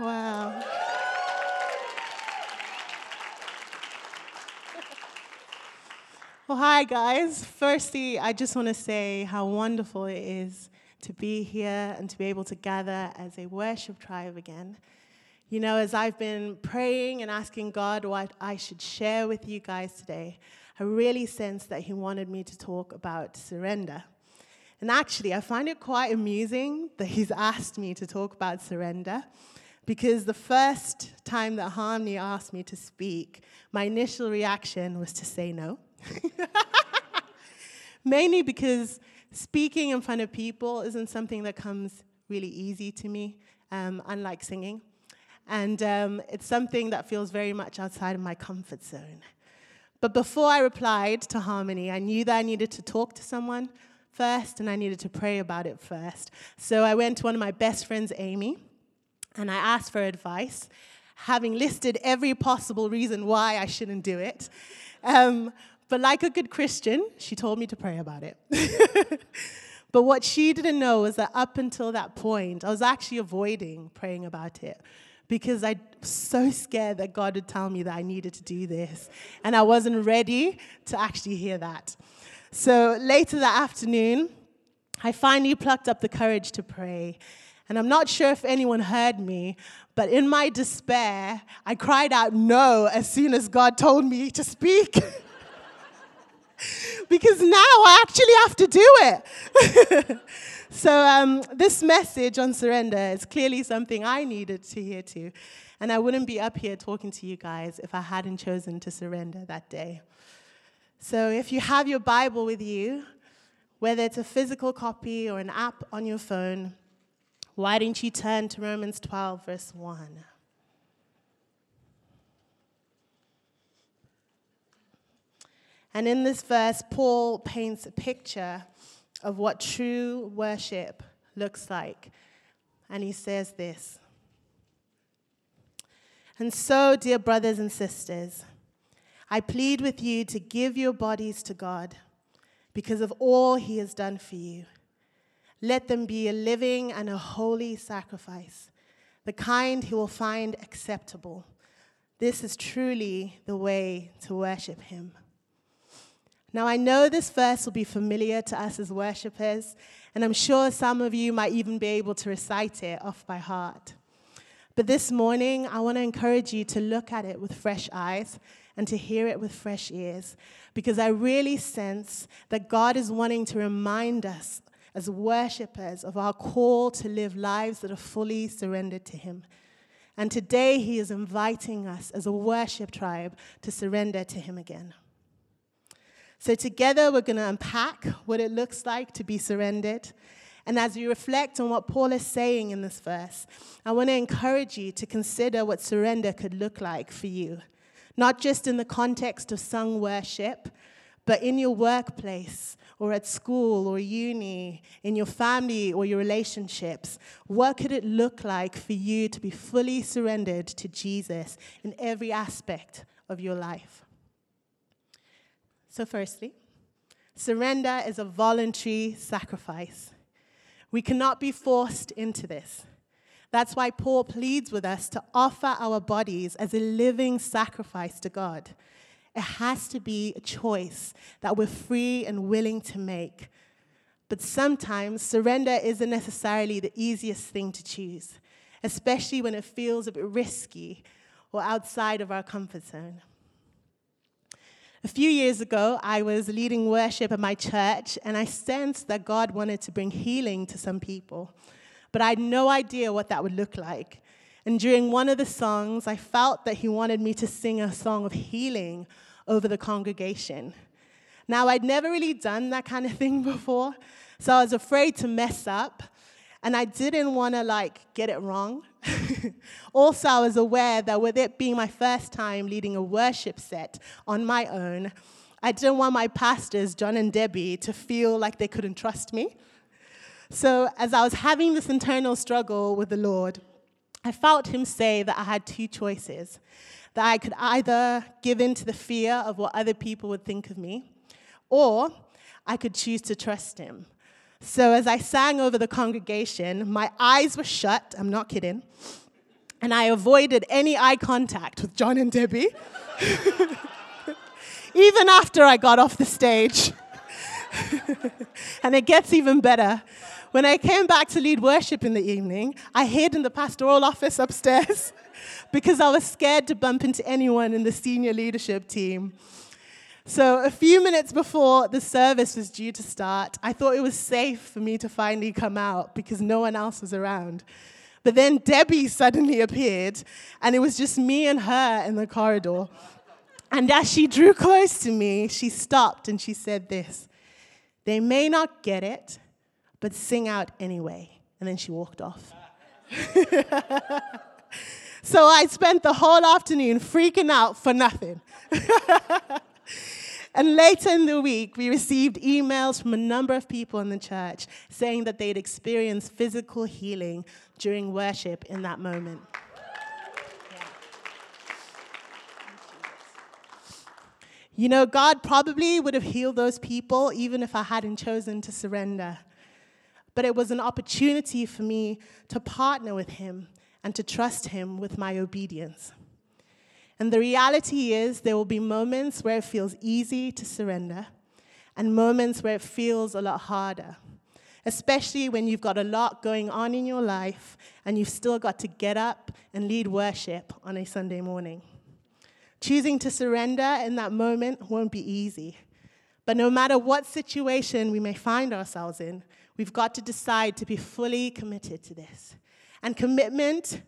Wow. Well, hi, guys. Firstly, I just want to say how wonderful it is to be here and to be able to gather as a worship tribe again. You know, as I've been praying and asking God what I should share with you guys today, I really sense that He wanted me to talk about surrender. And actually, I find it quite amusing that He's asked me to talk about surrender because the first time that Harmony asked me to speak, my initial reaction was to say no. Mainly because speaking in front of people isn't something that comes really easy to me, um, unlike singing. And um, it's something that feels very much outside of my comfort zone. But before I replied to Harmony, I knew that I needed to talk to someone first and I needed to pray about it first. So I went to one of my best friends, Amy, and I asked for advice, having listed every possible reason why I shouldn't do it. Um, but like a good Christian, she told me to pray about it. but what she didn't know was that up until that point, I was actually avoiding praying about it because I was so scared that God would tell me that I needed to do this. And I wasn't ready to actually hear that. So later that afternoon, I finally plucked up the courage to pray. And I'm not sure if anyone heard me, but in my despair, I cried out no as soon as God told me to speak. because now I actually have to do it. so, um, this message on surrender is clearly something I needed to hear too. And I wouldn't be up here talking to you guys if I hadn't chosen to surrender that day. So, if you have your Bible with you, whether it's a physical copy or an app on your phone, why don't you turn to Romans 12, verse 1? And in this verse, Paul paints a picture of what true worship looks like. And he says this And so, dear brothers and sisters, I plead with you to give your bodies to God because of all he has done for you. Let them be a living and a holy sacrifice, the kind he will find acceptable. This is truly the way to worship him. Now, I know this verse will be familiar to us as worshippers, and I'm sure some of you might even be able to recite it off by heart. But this morning, I want to encourage you to look at it with fresh eyes and to hear it with fresh ears, because I really sense that God is wanting to remind us as worshippers of our call to live lives that are fully surrendered to Him. And today, He is inviting us as a worship tribe to surrender to Him again. So, together, we're going to unpack what it looks like to be surrendered. And as we reflect on what Paul is saying in this verse, I want to encourage you to consider what surrender could look like for you, not just in the context of sung worship, but in your workplace or at school or uni, in your family or your relationships. What could it look like for you to be fully surrendered to Jesus in every aspect of your life? So, firstly, surrender is a voluntary sacrifice. We cannot be forced into this. That's why Paul pleads with us to offer our bodies as a living sacrifice to God. It has to be a choice that we're free and willing to make. But sometimes surrender isn't necessarily the easiest thing to choose, especially when it feels a bit risky or outside of our comfort zone. A few years ago, I was leading worship at my church, and I sensed that God wanted to bring healing to some people. But I had no idea what that would look like. And during one of the songs, I felt that He wanted me to sing a song of healing over the congregation. Now, I'd never really done that kind of thing before, so I was afraid to mess up, and I didn't want to like get it wrong. also, I was aware that with it being my first time leading a worship set on my own, I didn't want my pastors, John and Debbie, to feel like they couldn't trust me. So, as I was having this internal struggle with the Lord, I felt Him say that I had two choices that I could either give in to the fear of what other people would think of me, or I could choose to trust Him. So, as I sang over the congregation, my eyes were shut, I'm not kidding, and I avoided any eye contact with John and Debbie, even after I got off the stage. and it gets even better. When I came back to lead worship in the evening, I hid in the pastoral office upstairs because I was scared to bump into anyone in the senior leadership team. So, a few minutes before the service was due to start, I thought it was safe for me to finally come out because no one else was around. But then Debbie suddenly appeared, and it was just me and her in the corridor. And as she drew close to me, she stopped and she said this They may not get it, but sing out anyway. And then she walked off. so I spent the whole afternoon freaking out for nothing. And later in the week, we received emails from a number of people in the church saying that they'd experienced physical healing during worship in that moment. You know, God probably would have healed those people even if I hadn't chosen to surrender. But it was an opportunity for me to partner with Him and to trust Him with my obedience. And the reality is, there will be moments where it feels easy to surrender and moments where it feels a lot harder, especially when you've got a lot going on in your life and you've still got to get up and lead worship on a Sunday morning. Choosing to surrender in that moment won't be easy. But no matter what situation we may find ourselves in, we've got to decide to be fully committed to this. And commitment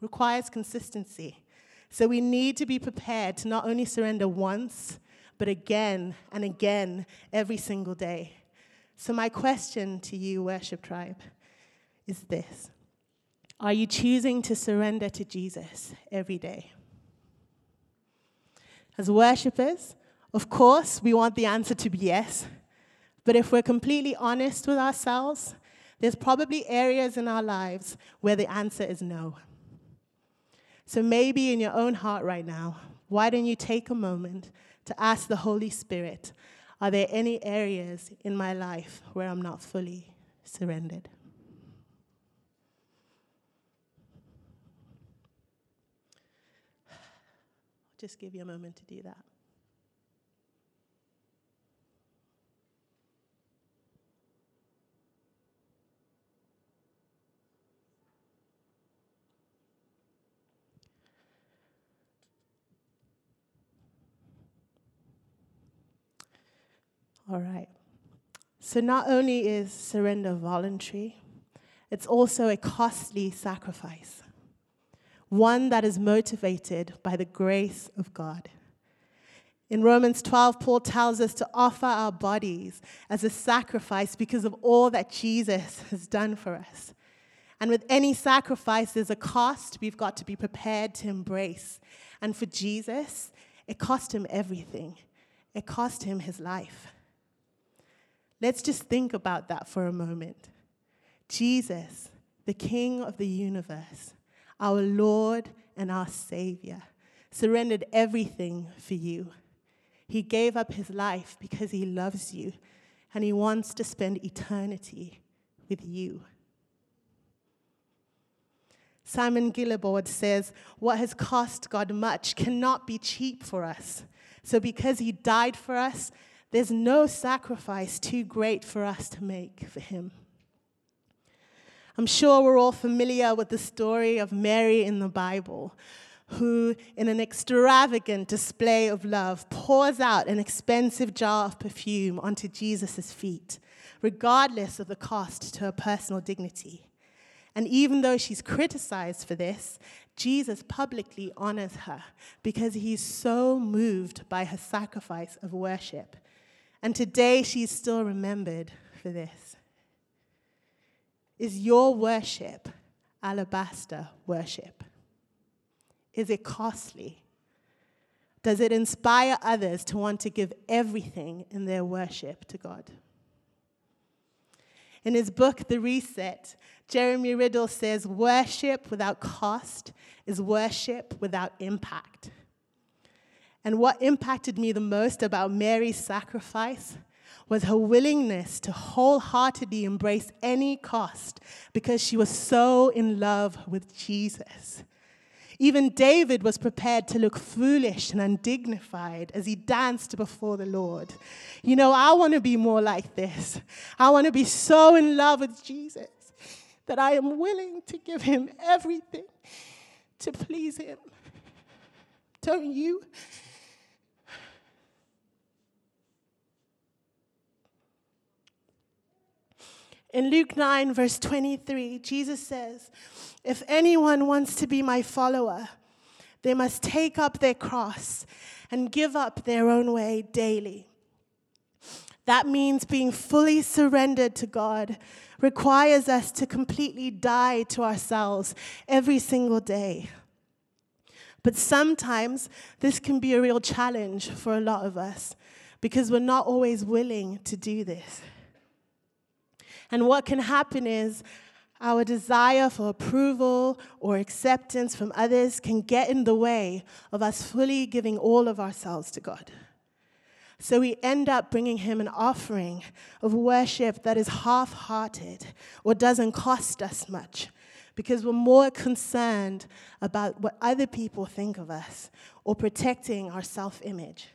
requires consistency. So we need to be prepared to not only surrender once, but again and again every single day. So, my question to you, Worship Tribe, is this Are you choosing to surrender to Jesus every day? As worshippers, of course, we want the answer to be yes. But if we're completely honest with ourselves, there's probably areas in our lives where the answer is no. So maybe in your own heart right now, why don't you take a moment to ask the Holy Spirit, are there any areas in my life where I'm not fully surrendered? I'll just give you a moment to do that. All right. So, not only is surrender voluntary, it's also a costly sacrifice, one that is motivated by the grace of God. In Romans 12, Paul tells us to offer our bodies as a sacrifice because of all that Jesus has done for us. And with any sacrifice, there's a cost we've got to be prepared to embrace. And for Jesus, it cost him everything, it cost him his life. Let's just think about that for a moment. Jesus, the King of the universe, our Lord and our Savior, surrendered everything for you. He gave up his life because he loves you and he wants to spend eternity with you. Simon Guillebaud says, What has cost God much cannot be cheap for us. So, because he died for us, there's no sacrifice too great for us to make for him. I'm sure we're all familiar with the story of Mary in the Bible, who, in an extravagant display of love, pours out an expensive jar of perfume onto Jesus' feet, regardless of the cost to her personal dignity. And even though she's criticized for this, Jesus publicly honors her because he's so moved by her sacrifice of worship and today she's still remembered for this. Is your worship alabaster worship? Is it costly? Does it inspire others to want to give everything in their worship to God? In his book, The Reset, Jeremy Riddle says, Worship without cost is worship without impact. And what impacted me the most about Mary's sacrifice was her willingness to wholeheartedly embrace any cost because she was so in love with Jesus. Even David was prepared to look foolish and undignified as he danced before the Lord. You know, I want to be more like this. I want to be so in love with Jesus that I am willing to give him everything to please him. Don't you? In Luke 9, verse 23, Jesus says, If anyone wants to be my follower, they must take up their cross and give up their own way daily. That means being fully surrendered to God requires us to completely die to ourselves every single day. But sometimes this can be a real challenge for a lot of us because we're not always willing to do this. And what can happen is our desire for approval or acceptance from others can get in the way of us fully giving all of ourselves to God. So we end up bringing Him an offering of worship that is half hearted or doesn't cost us much because we're more concerned about what other people think of us or protecting our self image.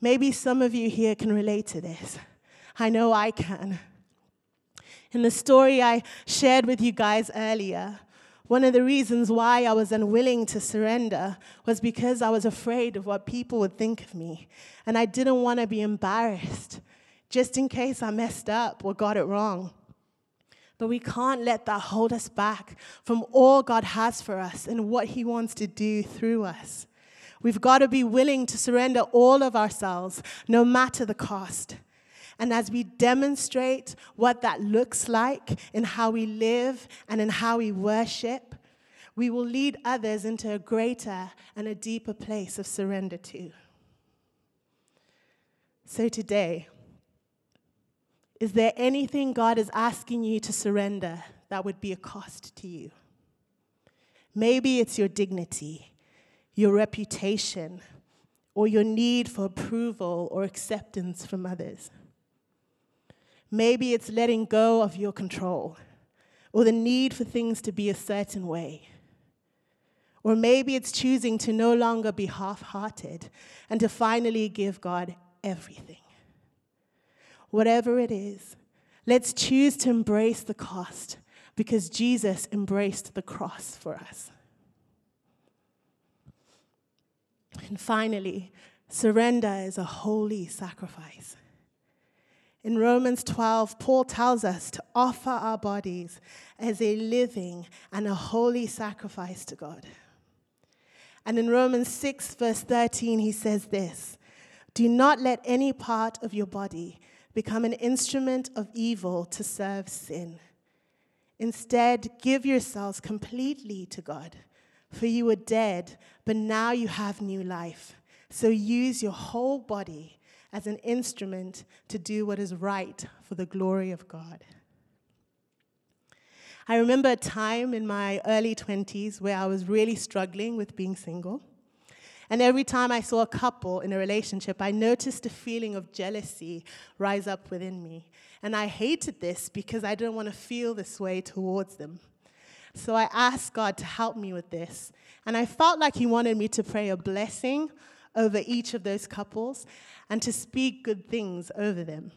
Maybe some of you here can relate to this. I know I can. In the story I shared with you guys earlier, one of the reasons why I was unwilling to surrender was because I was afraid of what people would think of me. And I didn't want to be embarrassed just in case I messed up or got it wrong. But we can't let that hold us back from all God has for us and what He wants to do through us. We've got to be willing to surrender all of ourselves, no matter the cost. And as we demonstrate what that looks like in how we live and in how we worship, we will lead others into a greater and a deeper place of surrender to. So today, is there anything God is asking you to surrender that would be a cost to you? Maybe it's your dignity, your reputation, or your need for approval or acceptance from others. Maybe it's letting go of your control or the need for things to be a certain way. Or maybe it's choosing to no longer be half hearted and to finally give God everything. Whatever it is, let's choose to embrace the cost because Jesus embraced the cross for us. And finally, surrender is a holy sacrifice. In Romans 12, Paul tells us to offer our bodies as a living and a holy sacrifice to God. And in Romans 6, verse 13, he says this Do not let any part of your body become an instrument of evil to serve sin. Instead, give yourselves completely to God, for you were dead, but now you have new life. So use your whole body as an instrument to do what is right for the glory of God. I remember a time in my early 20s where I was really struggling with being single. And every time I saw a couple in a relationship, I noticed a feeling of jealousy rise up within me. And I hated this because I didn't want to feel this way towards them. So I asked God to help me with this. And I felt like He wanted me to pray a blessing over each of those couples and to speak good things over them.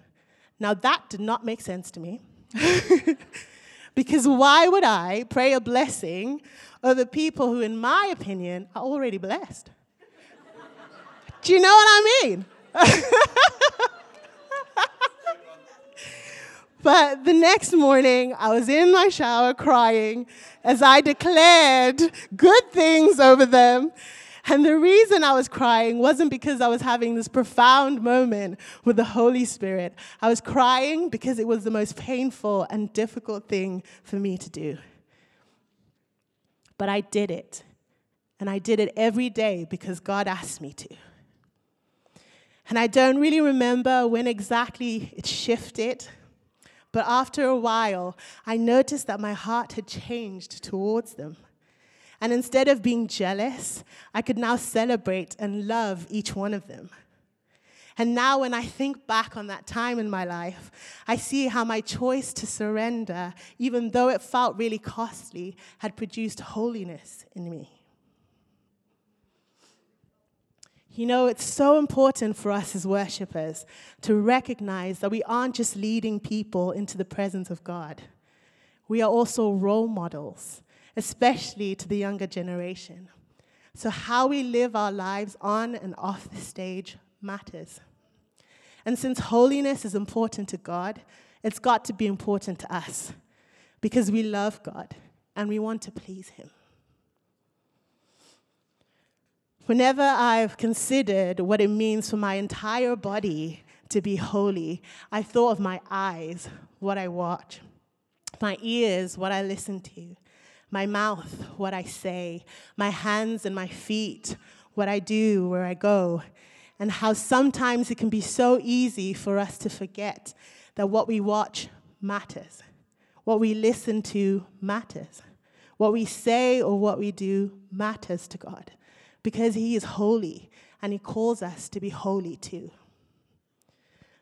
Now, that did not make sense to me. because why would I pray a blessing over people who, in my opinion, are already blessed? Do you know what I mean? but the next morning, I was in my shower crying as I declared good things over them and the reason I was crying wasn't because I was having this profound moment with the Holy Spirit. I was crying because it was the most painful and difficult thing for me to do. But I did it. And I did it every day because God asked me to. And I don't really remember when exactly it shifted. But after a while, I noticed that my heart had changed towards them. And instead of being jealous, I could now celebrate and love each one of them. And now, when I think back on that time in my life, I see how my choice to surrender, even though it felt really costly, had produced holiness in me. You know, it's so important for us as worshippers to recognize that we aren't just leading people into the presence of God, we are also role models especially to the younger generation. So, how we live our lives on and off the stage matters. And since holiness is important to God, it's got to be important to us because we love God and we want to please Him. Whenever I've considered what it means for my entire body to be holy, I thought of my eyes, what I watch, my ears, what I listen to, my mouth, what I say, my hands and my feet, what I do, where I go, and how sometimes it can be so easy for us to forget that what we watch matters, what we listen to matters, what we say or what we do matters to God because He is holy and He calls us to be holy too.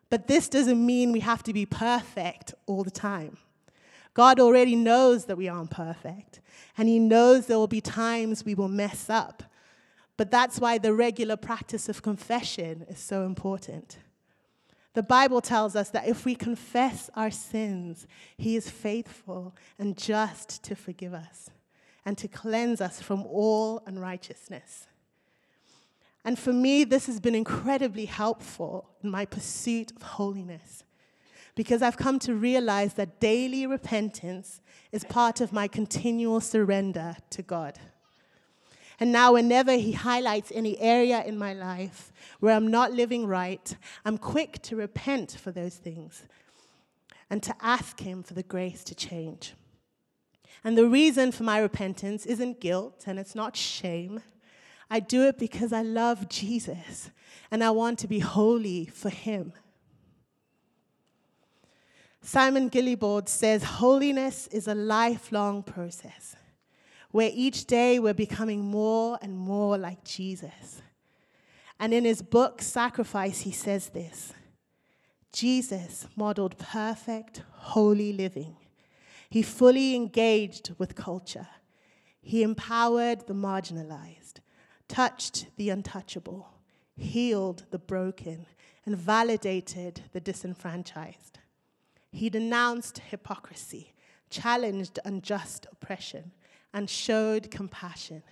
But this doesn't mean we have to be perfect all the time. God already knows that we aren't perfect, and He knows there will be times we will mess up. But that's why the regular practice of confession is so important. The Bible tells us that if we confess our sins, He is faithful and just to forgive us and to cleanse us from all unrighteousness. And for me, this has been incredibly helpful in my pursuit of holiness because I've come to realize that daily repentance is part of my continual surrender to God. And now, whenever He highlights any area in my life where I'm not living right, I'm quick to repent for those things and to ask Him for the grace to change. And the reason for my repentance isn't guilt and it's not shame. I do it because I love Jesus and I want to be holy for Him. Simon Guillebaud says holiness is a lifelong process where each day we're becoming more and more like Jesus. And in his book, Sacrifice, he says this Jesus modeled perfect, holy living. He fully engaged with culture. He empowered the marginalized touched the untouchable, healed the broken, and validated the disenfranchised. He denounced hypocrisy, challenged unjust oppression, and showed compassion.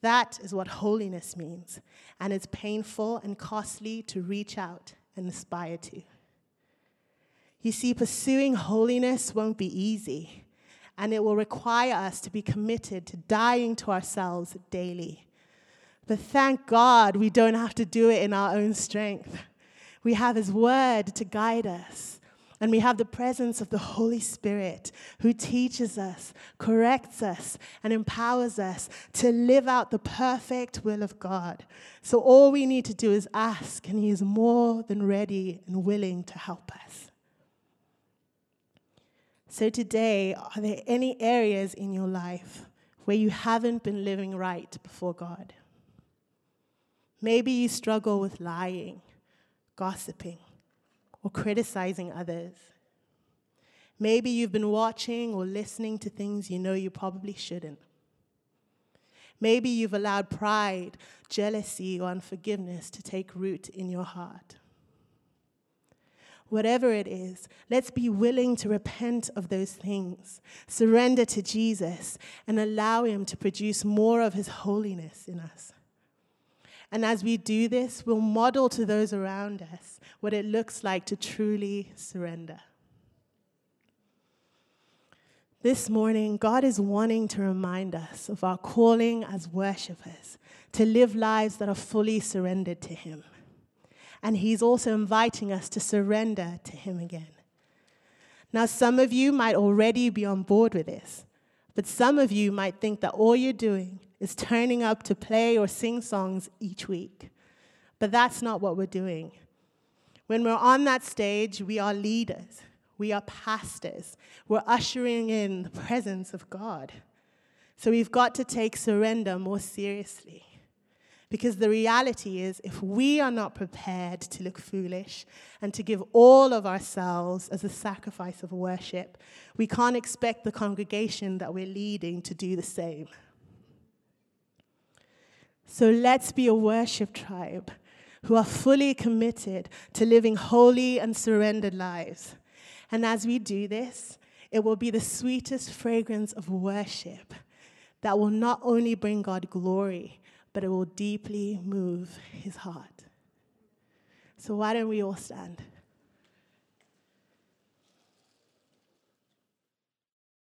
That is what holiness means, and it's painful and costly to reach out and aspire to. You see, pursuing holiness won't be easy, and it will require us to be committed to dying to ourselves daily but thank God we don't have to do it in our own strength. We have His Word to guide us. And we have the presence of the Holy Spirit who teaches us, corrects us, and empowers us to live out the perfect will of God. So all we need to do is ask, and He is more than ready and willing to help us. So today, are there any areas in your life where you haven't been living right before God? Maybe you struggle with lying, gossiping, or criticizing others. Maybe you've been watching or listening to things you know you probably shouldn't. Maybe you've allowed pride, jealousy, or unforgiveness to take root in your heart. Whatever it is, let's be willing to repent of those things, surrender to Jesus, and allow Him to produce more of His holiness in us. And as we do this, we'll model to those around us what it looks like to truly surrender. This morning, God is wanting to remind us of our calling as worshippers to live lives that are fully surrendered to Him. And He's also inviting us to surrender to Him again. Now, some of you might already be on board with this, but some of you might think that all you're doing is turning up to play or sing songs each week. But that's not what we're doing. When we're on that stage, we are leaders, we are pastors, we're ushering in the presence of God. So we've got to take surrender more seriously. Because the reality is, if we are not prepared to look foolish and to give all of ourselves as a sacrifice of worship, we can't expect the congregation that we're leading to do the same. So let's be a worship tribe who are fully committed to living holy and surrendered lives. And as we do this, it will be the sweetest fragrance of worship that will not only bring God glory, but it will deeply move his heart. So, why don't we all stand?